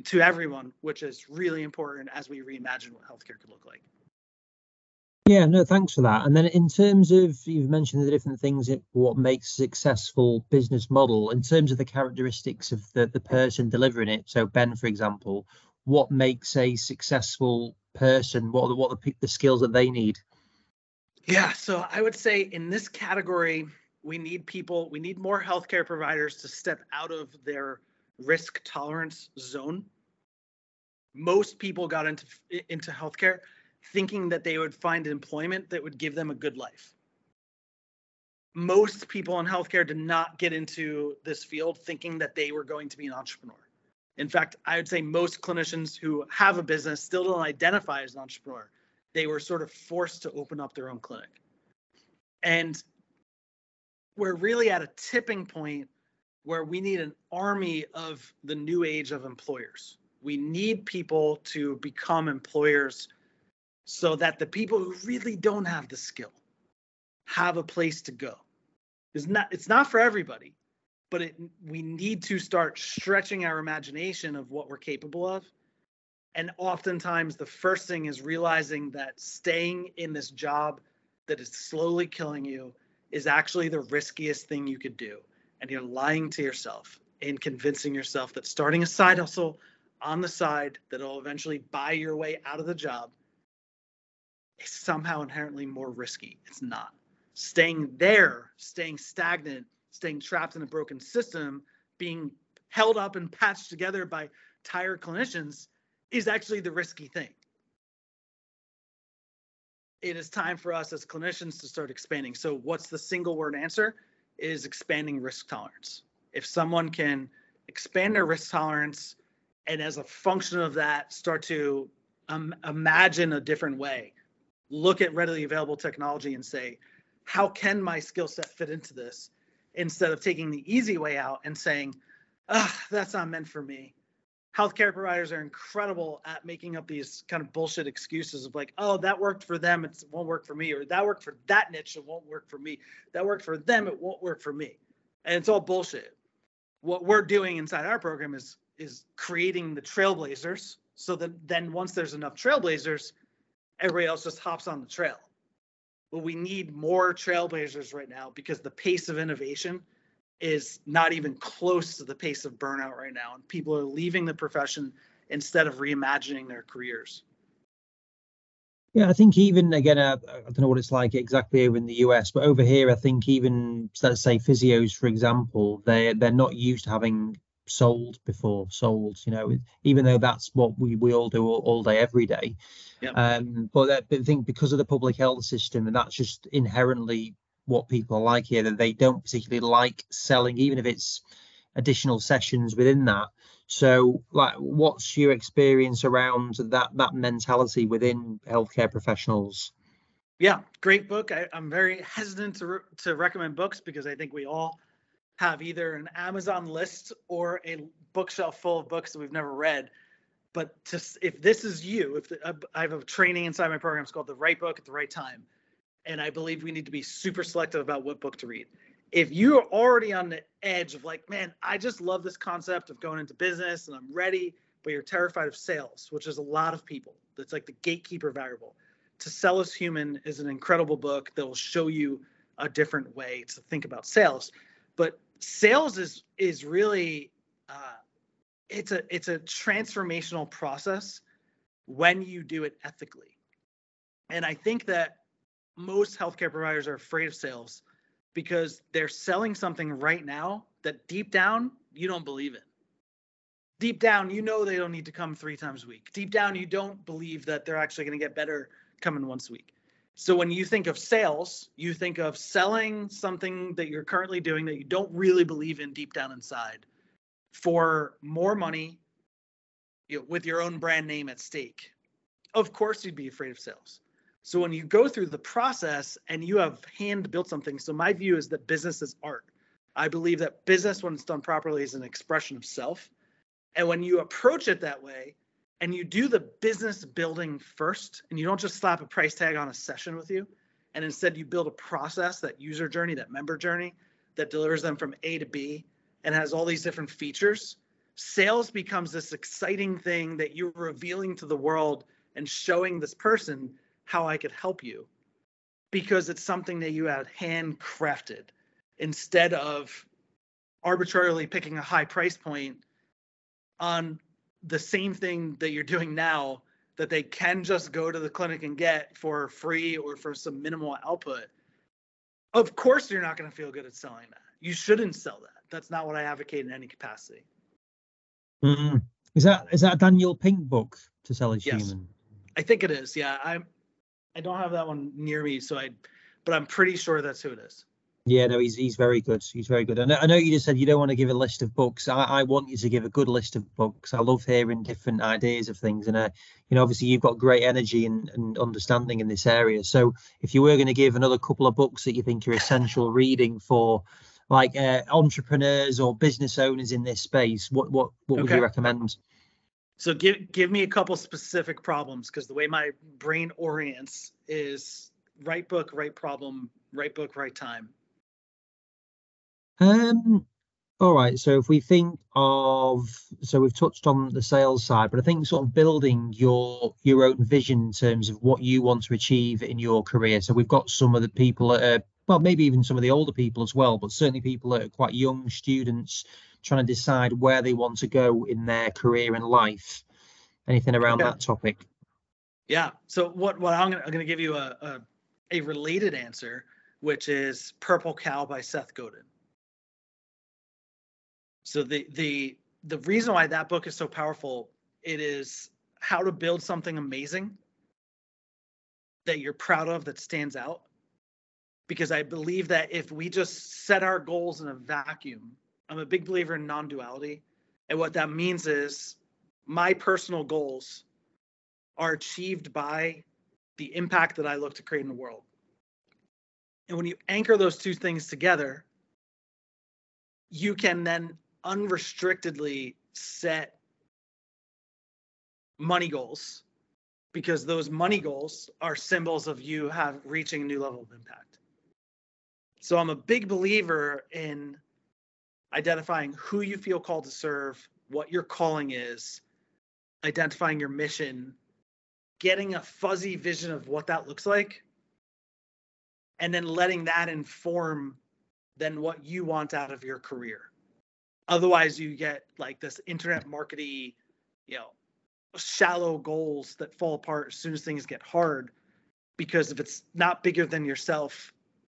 to everyone, which is really important as we reimagine what healthcare could look like. Yeah, no, thanks for that. And then in terms of you've mentioned the different things what makes a successful business model in terms of the characteristics of the, the person delivering it. So Ben, for example, what makes a successful person? What are the, what are the, the skills that they need? Yeah, so I would say in this category, we need people, we need more healthcare providers to step out of their risk tolerance zone. Most people got into into healthcare thinking that they would find employment that would give them a good life. Most people in healthcare did not get into this field thinking that they were going to be an entrepreneur. In fact, I would say most clinicians who have a business still don't identify as an entrepreneur. They were sort of forced to open up their own clinic. And we're really at a tipping point where we need an army of the new age of employers. We need people to become employers so that the people who really don't have the skill have a place to go. It's not it's not for everybody, but it we need to start stretching our imagination of what we're capable of. And oftentimes the first thing is realizing that staying in this job that is slowly killing you is actually the riskiest thing you could do and you're lying to yourself and convincing yourself that starting a side hustle on the side that'll eventually buy your way out of the job is somehow inherently more risky. It's not. Staying there, staying stagnant, staying trapped in a broken system, being held up and patched together by tired clinicians is actually the risky thing. It is time for us as clinicians to start expanding. So, what's the single word answer? is expanding risk tolerance. If someone can expand their risk tolerance and as a function of that start to um, imagine a different way, look at readily available technology and say, how can my skill set fit into this? Instead of taking the easy way out and saying, ah, that's not meant for me healthcare providers are incredible at making up these kind of bullshit excuses of like, oh, that worked for them, it won't work for me, or that worked for that niche, it won't work for me. That worked for them, it won't work for me. And it's all bullshit. What we're doing inside our program is is creating the trailblazers so that then once there's enough trailblazers, everybody else just hops on the trail. Well, we need more trailblazers right now because the pace of innovation is not even close to the pace of burnout right now. And people are leaving the profession instead of reimagining their careers. Yeah, I think even again, uh, I don't know what it's like exactly over in the US, but over here, I think even let's say physios, for example, they they're not used to having sold before sold. You know, even though that's what we, we all do all, all day every day. Yep. Um, but I think because of the public health system, and that's just inherently what people are like here, that they don't particularly like selling, even if it's additional sessions within that. So, like, what's your experience around that that mentality within healthcare professionals? Yeah, great book. I, am very hesitant to re- to recommend books because I think we all have either an Amazon list or a bookshelf full of books that we've never read. But to, if this is you, if the, uh, I have a training inside my program, it's called the right book at the right time, and I believe we need to be super selective about what book to read if you're already on the edge of like, man, I just love this concept of going into business and I'm ready, but you're terrified of sales, which is a lot of people. That's like the gatekeeper variable. To Sell is Human is an incredible book that will show you a different way to think about sales. But sales is is really uh, it's a it's a transformational process when you do it ethically. And I think that most healthcare providers are afraid of sales because they're selling something right now that deep down you don't believe in. Deep down, you know they don't need to come three times a week. Deep down, you don't believe that they're actually going to get better coming once a week. So when you think of sales, you think of selling something that you're currently doing that you don't really believe in deep down inside for more money you know, with your own brand name at stake. Of course, you'd be afraid of sales. So when you go through the process and you have hand built something, so my view is that business is art. I believe that business, when it's done properly, is an expression of self. And when you approach it that way and you do the business building first, and you don't just slap a price tag on a session with you, and instead you build a process, that user journey, that member journey that delivers them from A to B and has all these different features, sales becomes this exciting thing that you're revealing to the world and showing this person how I could help you. Because it's something that you had handcrafted. Instead of arbitrarily picking a high price point on the same thing that you're doing now that they can just go to the clinic and get for free or for some minimal output. Of course, you're not going to feel good at selling that. You shouldn't sell that. That's not what I advocate in any capacity. Mm-hmm. Is that is that Daniel Pink book to sell as yes. human? I think it is. Yeah, I'm I don't have that one near me, so I, but I'm pretty sure that's who it is. Yeah, no, he's he's very good. He's very good. I know, I know you just said you don't want to give a list of books. I, I want you to give a good list of books. I love hearing different ideas of things, and uh, you know, obviously you've got great energy and, and understanding in this area. So, if you were going to give another couple of books that you think are essential reading for, like uh, entrepreneurs or business owners in this space, what what what would okay. you recommend? So give give me a couple specific problems because the way my brain orients is right book, right problem, right book, right time. Um all right, so if we think of so we've touched on the sales side, but I think sort of building your your own vision in terms of what you want to achieve in your career. So we've got some of the people that are well, maybe even some of the older people as well, but certainly people that are quite young students trying to decide where they want to go in their career and life. Anything around that topic? Yeah. So what what I'm gonna, I'm gonna give you a, a a related answer, which is Purple Cow by Seth Godin. So the the the reason why that book is so powerful, it is how to build something amazing that you're proud of that stands out. Because I believe that if we just set our goals in a vacuum I'm a big believer in non-duality, and what that means is my personal goals are achieved by the impact that I look to create in the world. And when you anchor those two things together, you can then unrestrictedly set money goals because those money goals are symbols of you have reaching a new level of impact. So I'm a big believer in identifying who you feel called to serve, what your calling is, identifying your mission, getting a fuzzy vision of what that looks like, and then letting that inform then what you want out of your career. Otherwise, you get like this internet markety, you know, shallow goals that fall apart as soon as things get hard. Because if it's not bigger than yourself,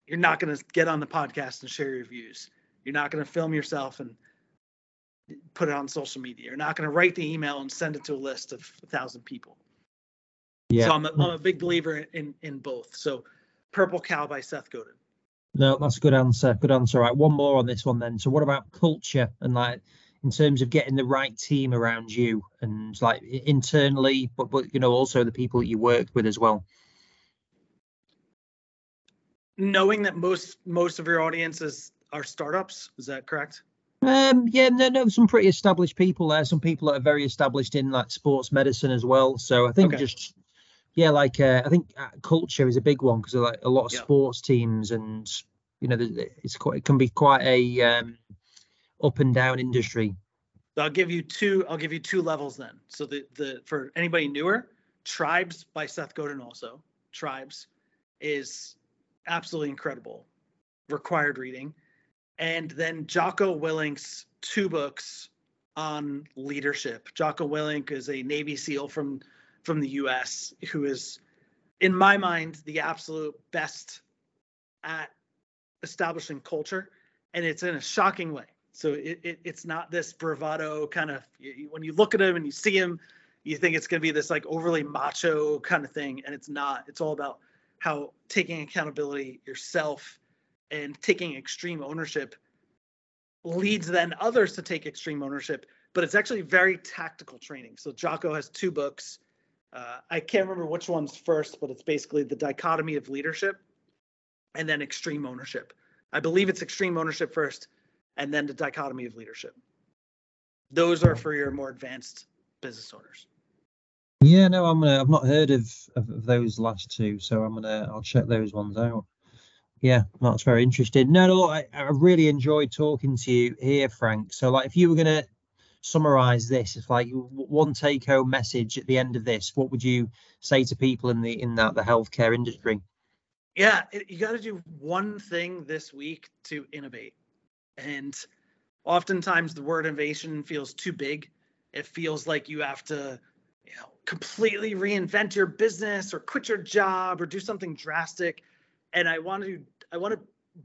you're not going to get on the podcast and share your views. You're not going to film yourself and put it on social media. You're not going to write the email and send it to a list of a thousand people. Yeah. So I'm a, I'm a big believer in in both. So Purple Cow by Seth Godin. No, that's a good answer. Good answer. Right, one more on this one then. So what about culture and like in terms of getting the right team around you and like internally, but but you know also the people that you work with as well. Knowing that most most of your audiences are startups, is that correct? Um, yeah, no, no, some pretty established people there. Some people that are very established in like sports medicine as well. So I think okay. just yeah, like uh, I think uh, culture is a big one because like a lot of yeah. sports teams and you know it's quite it can be quite a um, up and down industry. I'll give you two. I'll give you two levels then. So the the for anybody newer, Tribes by Seth Godin also. Tribes is absolutely incredible, required reading and then Jocko Willink's two books on leadership. Jocko Willink is a Navy SEAL from from the U.S. who is, in my mind, the absolute best at establishing culture, and it's in a shocking way. So it, it it's not this bravado kind of when you look at him and you see him, you think it's going to be this like overly macho kind of thing, and it's not. It's all about how taking accountability yourself and taking extreme ownership leads then others to take extreme ownership but it's actually very tactical training so jocko has two books uh, i can't remember which one's first but it's basically the dichotomy of leadership and then extreme ownership i believe it's extreme ownership first and then the dichotomy of leadership those are for your more advanced business owners yeah no i'm gonna i've not heard of, of, those last two so i'm gonna i'll check those ones out yeah, that's very interesting. No, no, I, I really enjoyed talking to you here, Frank. So, like, if you were to summarize this, it's like one take-home message at the end of this, what would you say to people in the in that the healthcare industry? Yeah, you got to do one thing this week to innovate, and oftentimes the word innovation feels too big. It feels like you have to, you know, completely reinvent your business or quit your job or do something drastic and I want to I want to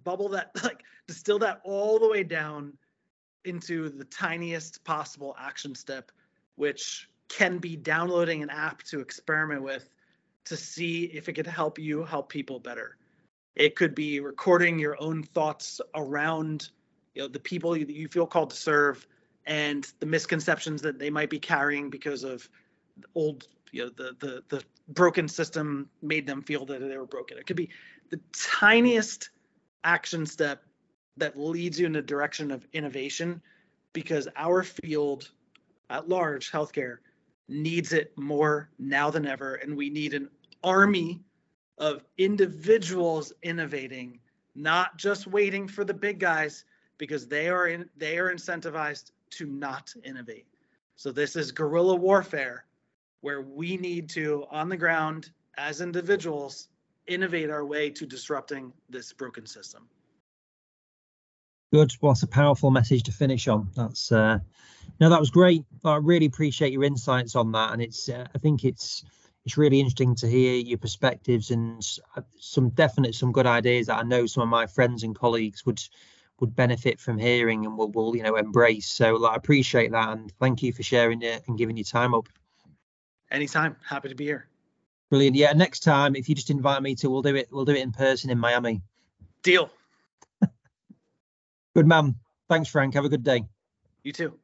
bubble that like distill that all the way down into the tiniest possible action step, which can be downloading an app to experiment with to see if it could help you help people better. It could be recording your own thoughts around you know the people that you feel called to serve and the misconceptions that they might be carrying because of old you know the the the broken system made them feel that they were broken. It could be the tiniest action step that leads you in the direction of innovation because our field at large healthcare needs it more now than ever and we need an army of individuals innovating not just waiting for the big guys because they are in they are incentivized to not innovate so this is guerrilla warfare where we need to on the ground as individuals innovate our way to disrupting this broken system. Good. Well, it's a powerful message to finish on. That's uh, no, that was great. I really appreciate your insights on that, and it's uh, I think it's it's really interesting to hear your perspectives and uh, some definite some good ideas that I know some of my friends and colleagues would would benefit from hearing and will will you know embrace. So like, I appreciate that and thank you for sharing it and giving your time up. Anytime. Happy to be here. Brilliant. Yeah, next time if you just invite me to, we'll do it. We'll do it in person in Miami. Deal. Good man. Thanks, Frank. Have a good day. You too.